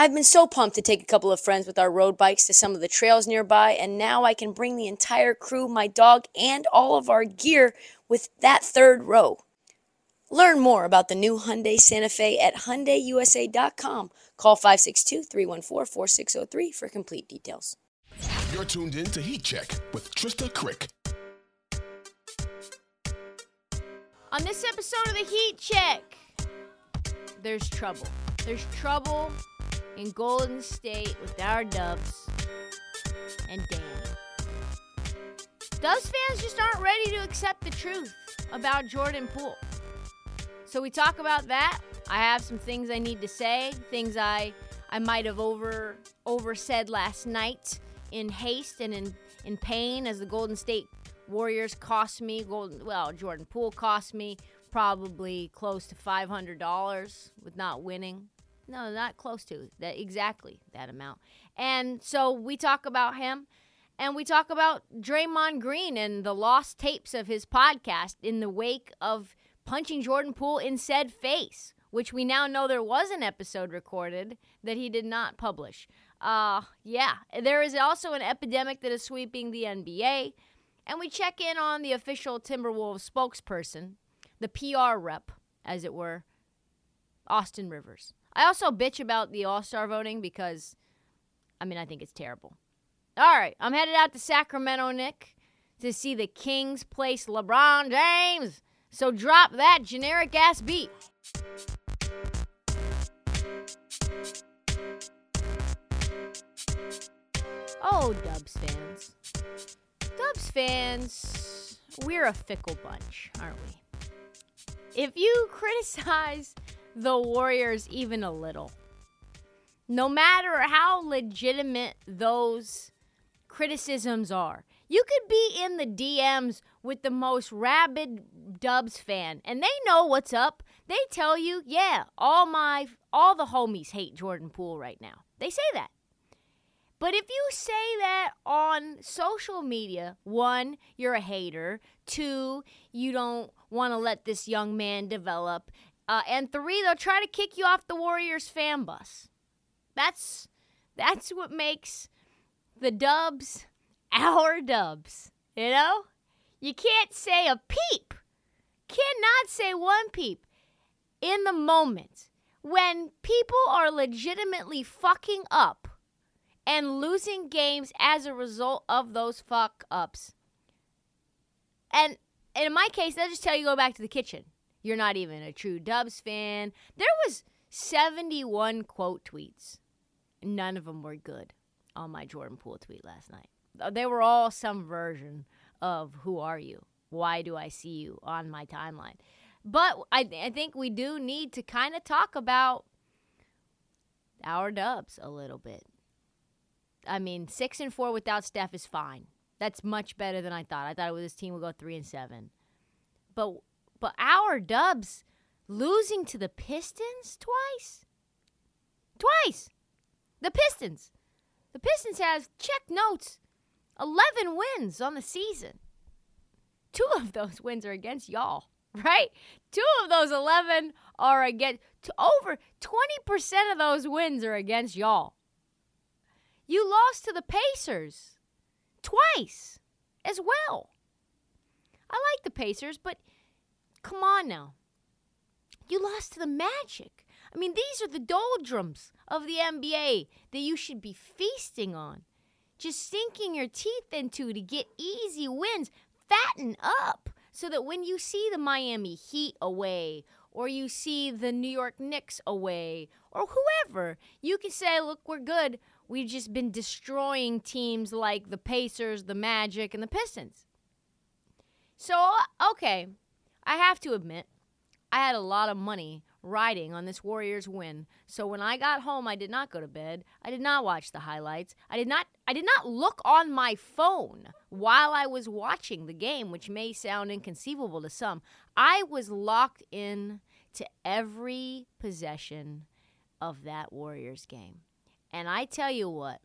I've been so pumped to take a couple of friends with our road bikes to some of the trails nearby, and now I can bring the entire crew, my dog, and all of our gear with that third row. Learn more about the new Hyundai Santa Fe at HyundaiUSA.com. Call 562-314-4603 for complete details. You're tuned in to Heat Check with Trysta Krick. On this episode of the Heat Check, there's trouble. There's trouble in Golden State with our Dubs and Dan. Dubs fans just aren't ready to accept the truth about Jordan Poole. So we talk about that. I have some things I need to say, things I I might have over over said last night in haste and in in pain as the Golden State Warriors cost me Golden well Jordan Poole cost me probably close to five hundred dollars with not winning. No, not close to that exactly that amount. And so we talk about him and we talk about Draymond Green and the lost tapes of his podcast in the wake of punching Jordan Poole in said face, which we now know there was an episode recorded that he did not publish. Uh yeah, there is also an epidemic that is sweeping the NBA, and we check in on the official Timberwolves spokesperson, the PR rep, as it were, Austin Rivers. I also bitch about the All Star voting because, I mean, I think it's terrible. All right, I'm headed out to Sacramento, Nick, to see the Kings place LeBron James. So drop that generic ass beat. Oh, Dubs fans. Dubs fans, we're a fickle bunch, aren't we? If you criticize the Warriors even a little. No matter how legitimate those criticisms are, you could be in the DMs with the most rabid Dubs fan, and they know what's up. They tell you, yeah, all my all the homies hate Jordan Poole right now. They say that. But if you say that on social media, one, you're a hater. Two, you don't want to let this young man develop. Uh, and three, they'll try to kick you off the Warriors fan bus. That's that's what makes the Dubs our Dubs. You know, you can't say a peep. Cannot say one peep in the moment when people are legitimately fucking up and losing games as a result of those fuck ups. And in my case, they'll just tell you go back to the kitchen. You're not even a true Dubs fan. There was 71 quote tweets. None of them were good on my Jordan Poole tweet last night. Uh, they were all some version of who are you? Why do I see you on my timeline? But I, I think we do need to kind of talk about our dubs a little bit. I mean, six and four without Steph is fine. That's much better than I thought. I thought this team would go three and seven. But but our Dubs losing to the Pistons twice? Twice. The Pistons. The Pistons have check notes 11 wins on the season. Two of those wins are against y'all, right? Two of those 11 are against over 20% of those wins are against y'all. You lost to the Pacers twice as well. I like the Pacers, but come on now. You lost to the Magic. I mean, these are the doldrums of the NBA that you should be feasting on. Just sinking your teeth into to get easy wins. Fatten up so that when you see the Miami Heat away, or you see the New York Knicks away, or whoever, you can say, look, we're good. We've just been destroying teams like the Pacers, the Magic, and the Pistons. So, okay, I have to admit, I had a lot of money riding on this Warriors win. So when I got home, I did not go to bed. I did not watch the highlights. I did not I did not look on my phone while I was watching the game, which may sound inconceivable to some. I was locked in to every possession of that Warriors game. And I tell you what,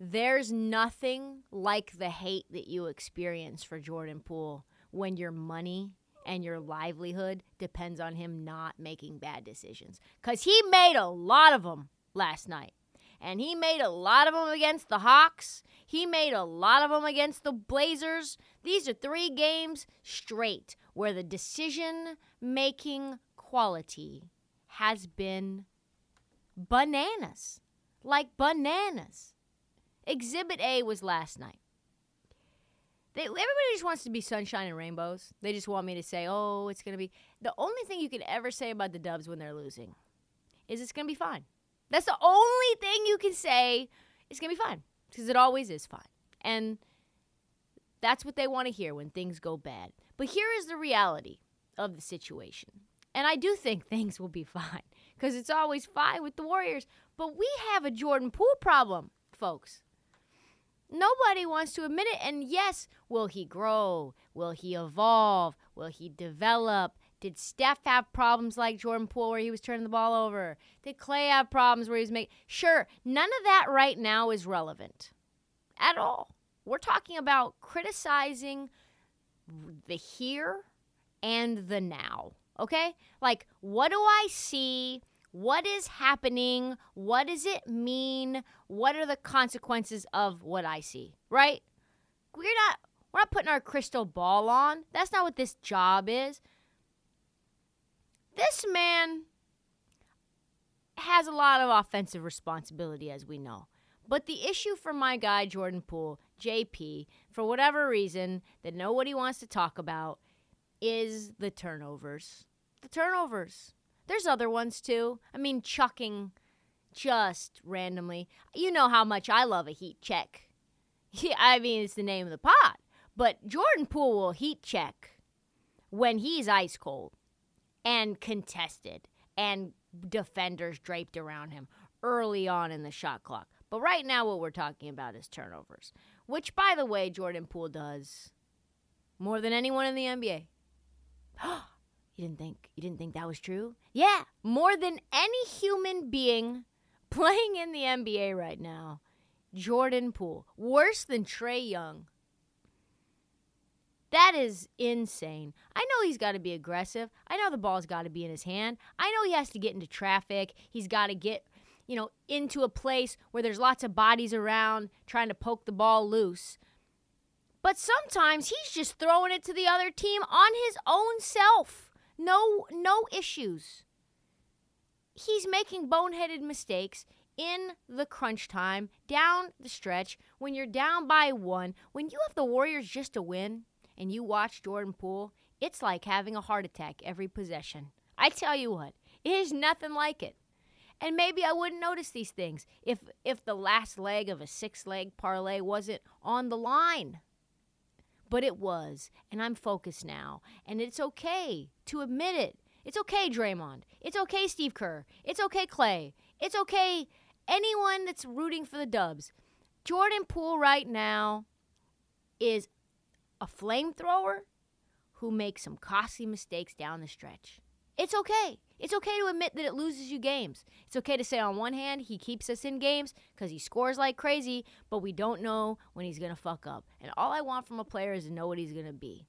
there's nothing like the hate that you experience for Jordan Poole when your money and your livelihood depends on him not making bad decisions. Because he made a lot of them last night. And he made a lot of them against the Hawks. He made a lot of them against the Blazers. These are three games straight where the decision making quality has been bananas. Like bananas. Exhibit A was last night. They, everybody just wants to be sunshine and rainbows. They just want me to say, "Oh, it's gonna be." The only thing you can ever say about the Dubs when they're losing is it's gonna be fine. That's the only thing you can say. It's gonna be fine because it always is fine, and that's what they want to hear when things go bad. But here is the reality of the situation, and I do think things will be fine because it's always fine with the Warriors. But we have a Jordan Poole problem, folks. Nobody wants to admit it. And yes, will he grow? Will he evolve? Will he develop? Did Steph have problems like Jordan Poole where he was turning the ball over? Did Clay have problems where he was making. Sure, none of that right now is relevant at all. We're talking about criticizing the here and the now. Okay? Like, what do I see? What is happening? What does it mean? What are the consequences of what I see? Right? We're not we're not putting our crystal ball on. That's not what this job is. This man has a lot of offensive responsibility as we know. But the issue for my guy Jordan Poole, JP, for whatever reason that nobody wants to talk about is the turnovers. The turnovers. There's other ones too. I mean, chucking just randomly. You know how much I love a heat check. Yeah, I mean, it's the name of the pot. But Jordan Poole will heat check when he's ice cold and contested and defenders draped around him early on in the shot clock. But right now, what we're talking about is turnovers, which, by the way, Jordan Poole does more than anyone in the NBA. You didn't think you didn't think that was true? Yeah, more than any human being playing in the NBA right now. Jordan Poole, worse than Trae Young. That is insane. I know he's got to be aggressive. I know the ball's got to be in his hand. I know he has to get into traffic. He's got to get, you know, into a place where there's lots of bodies around trying to poke the ball loose. But sometimes he's just throwing it to the other team on his own self. No no issues. He's making boneheaded mistakes in the crunch time, down the stretch, when you're down by one, when you have the Warriors just to win and you watch Jordan Poole, it's like having a heart attack every possession. I tell you what, it is nothing like it. And maybe I wouldn't notice these things if if the last leg of a six leg parlay wasn't on the line but it was. And I'm focused now. And it's okay to admit it. It's okay, Draymond. It's okay, Steve Kerr. It's okay, Clay. It's okay, anyone that's rooting for the Dubs. Jordan Poole right now is a flamethrower who makes some costly mistakes down the stretch. It's okay. It's okay to admit that it loses you games. It's okay to say, on one hand, he keeps us in games because he scores like crazy, but we don't know when he's going to fuck up. And all I want from a player is to know what he's going to be.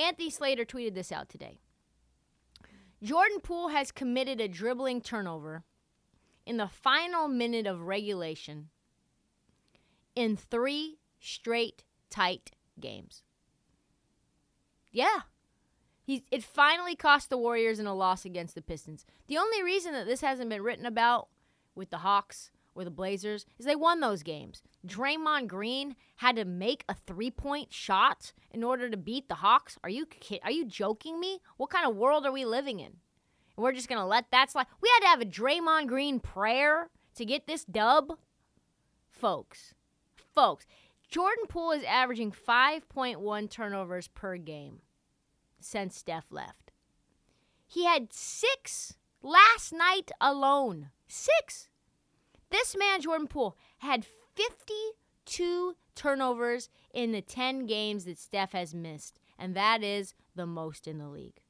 Anthony Slater tweeted this out today. Jordan Poole has committed a dribbling turnover in the final minute of regulation in three straight tight games. Yeah. He, it finally cost the Warriors in a loss against the Pistons. The only reason that this hasn't been written about with the Hawks the Blazers is they won those games. Draymond Green had to make a three-point shot in order to beat the Hawks. Are you kid- are you joking me? What kind of world are we living in? And we're just gonna let that slide. We had to have a Draymond Green prayer to get this dub, folks. Folks, Jordan Poole is averaging 5.1 turnovers per game since Steph left. He had six last night alone. Six. This man, Jordan Poole, had 52 turnovers in the 10 games that Steph has missed, and that is the most in the league.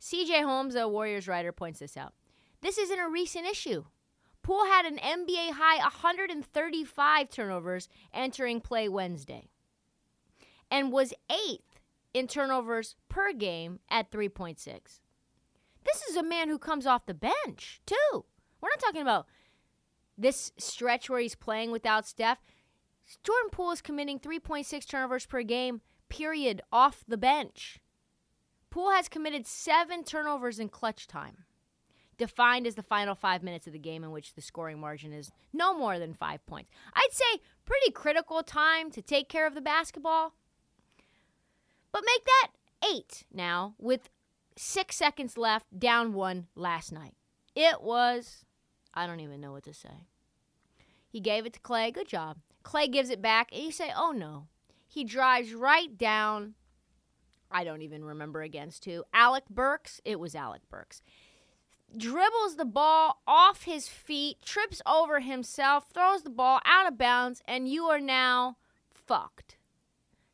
CJ Holmes, a Warriors writer, points this out. This isn't a recent issue. Poole had an NBA high 135 turnovers entering play Wednesday and was eighth in turnovers per game at 3.6. This is a man who comes off the bench, too. We're not talking about this stretch where he's playing without Steph. Jordan Poole is committing 3.6 turnovers per game, period, off the bench. Poole has committed seven turnovers in clutch time, defined as the final five minutes of the game in which the scoring margin is no more than five points. I'd say pretty critical time to take care of the basketball. But make that eight now with six seconds left, down one last night. It was, I don't even know what to say. He gave it to Clay. Good job. Clay gives it back, and you say, oh no. He drives right down, I don't even remember against who. Alec Burks. It was Alec Burks. Dribbles the ball off his feet, trips over himself, throws the ball out of bounds, and you are now fucked.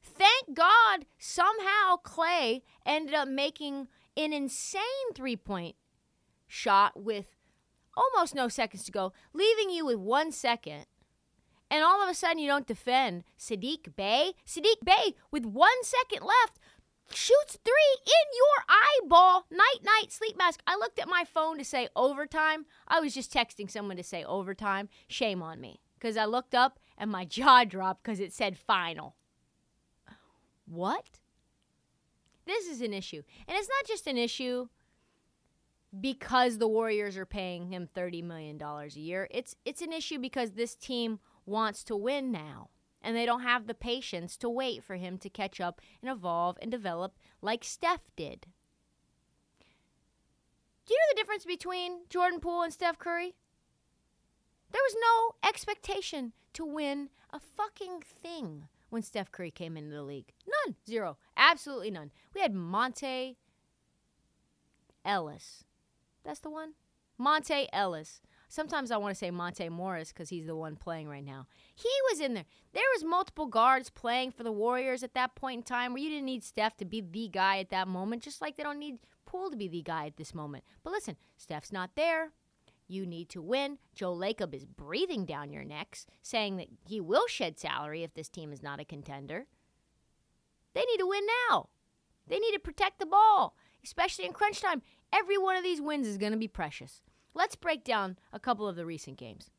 Thank God somehow Clay ended up making an insane three point shot with almost no seconds to go, leaving you with one second. And all of a sudden, you don't defend Saddiq Bey. Saddiq Bey, with one second left, shoots three in your eyeball. Night, night, sleep mask. I looked at my phone to say overtime. I was just texting someone to say overtime. Shame on me. Because I looked up and my jaw dropped because it said final. What? This is an issue. And it's not just an issue because the Warriors are paying him $30 million a year. It's it's an issue because this team wants to win now. And they don't have the patience to wait for him to catch up and evolve and develop like Steph did. Do you know the difference between Jordan Poole and Steph Curry? There was no expectation to win a fucking thing when Steph Curry came into the league. None. Zero. Absolutely none. We had Monta Ellis. That's the one? Monta Ellis. Sometimes I want to say Monte Morris because he's the one playing right now. He was in there. There was multiple guards playing for the Warriors at that point in time where you didn't need Steph to be the guy at that moment, just like they don't need Poole to be the guy at this moment. But listen, Steph's not there. You need to win. Joe Lacob is breathing down your necks, saying that he will shed salary if this team is not a contender. They need to win now. They need to protect the ball, especially in crunch time. Every one of these wins is going to be precious. Let's break down a couple of the recent games.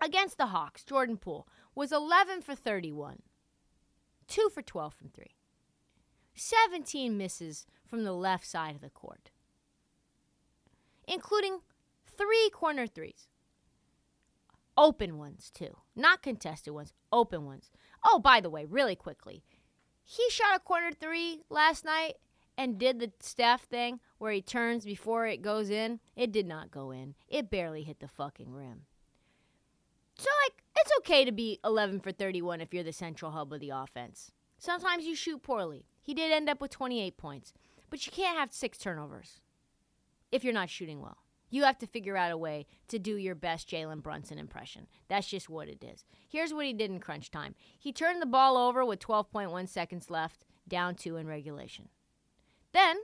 Against the Hawks, Jordan Poole was 11 for 31, 2 for 12 from 3, 17 misses from the left side of the court, including three corner threes. Open ones, too. Not contested ones, open ones. Oh, by the way, really quickly, he shot a corner three last night and did the Steph thing where he turns before it goes in. It did not go in, it barely hit the fucking rim. So, like, it's okay to be 11 for 31 if you're the central hub of the offense. Sometimes you shoot poorly. He did end up with 28 points, but you can't have six turnovers if you're not shooting well. You have to figure out a way to do your best Jalen Brunson impression. That's just what it is. Here's what he did in crunch time he turned the ball over with 12.1 seconds left, down two in regulation. Then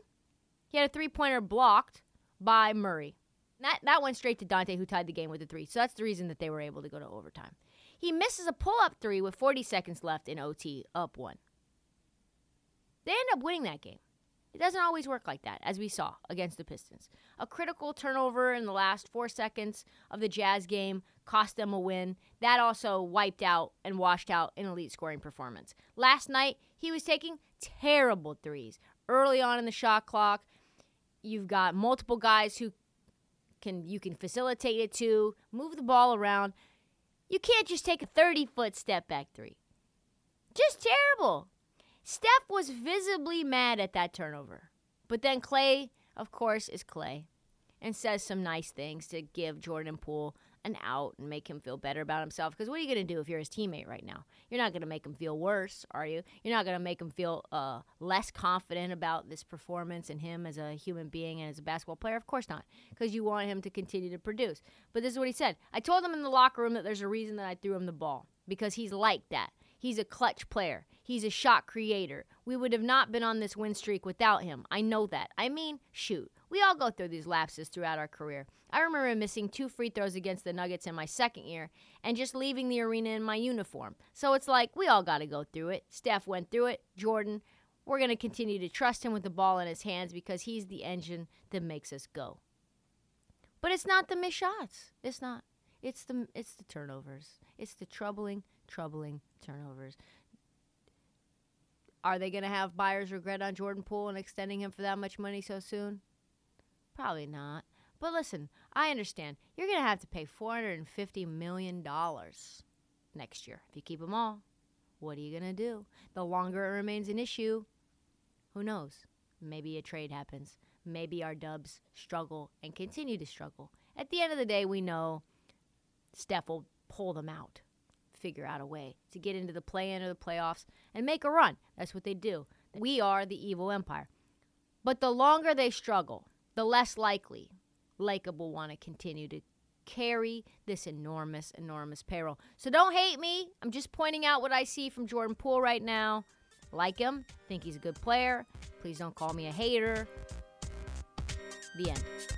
he had a three pointer blocked by Murray. That, that went straight to Dante, who tied the game with a three. So that's the reason that they were able to go to overtime. He misses a pull up three with 40 seconds left in OT, up one. They end up winning that game. It doesn't always work like that, as we saw against the Pistons. A critical turnover in the last four seconds of the Jazz game cost them a win. That also wiped out and washed out an elite scoring performance. Last night, he was taking terrible threes early on in the shot clock. You've got multiple guys who can you can facilitate it to, move the ball around. You can't just take a 30 foot step back three. Just terrible. Steph was visibly mad at that turnover. But then Clay, of course, is Clay and says some nice things to give Jordan Poole an out and make him feel better about himself. Because what are you going to do if you're his teammate right now? You're not going to make him feel worse, are you? You're not going to make him feel uh, less confident about this performance and him as a human being and as a basketball player? Of course not, because you want him to continue to produce. But this is what he said. I told him in the locker room that there's a reason that I threw him the ball because he's like that. He's a clutch player. He's a shot creator. We would have not been on this win streak without him. I know that. I mean, shoot. We all go through these lapses throughout our career. I remember missing two free throws against the Nuggets in my second year and just leaving the arena in my uniform. So it's like we all got to go through it. Steph went through it. Jordan, we're going to continue to trust him with the ball in his hands because he's the engine that makes us go. But it's not the missed shots. It's not. It's the it's the turnovers. It's the troubling, troubling turnovers. Are they going to have buyer's regret on Jordan Poole and extending him for that much money so soon? Probably not. But listen, I understand. You're going to have to pay $450 million next year if you keep them all. What are you going to do? The longer it remains an issue, who knows? Maybe a trade happens. Maybe our dubs struggle and continue to struggle. At the end of the day, we know Steph will pull them out figure out a way to get into the play in or the playoffs and make a run. That's what they do. We are the evil empire. But the longer they struggle, the less likely Lacob will want to continue to carry this enormous, enormous payroll. So don't hate me. I'm just pointing out what I see from Jordan Poole right now. Like him, think he's a good player. Please don't call me a hater. The end.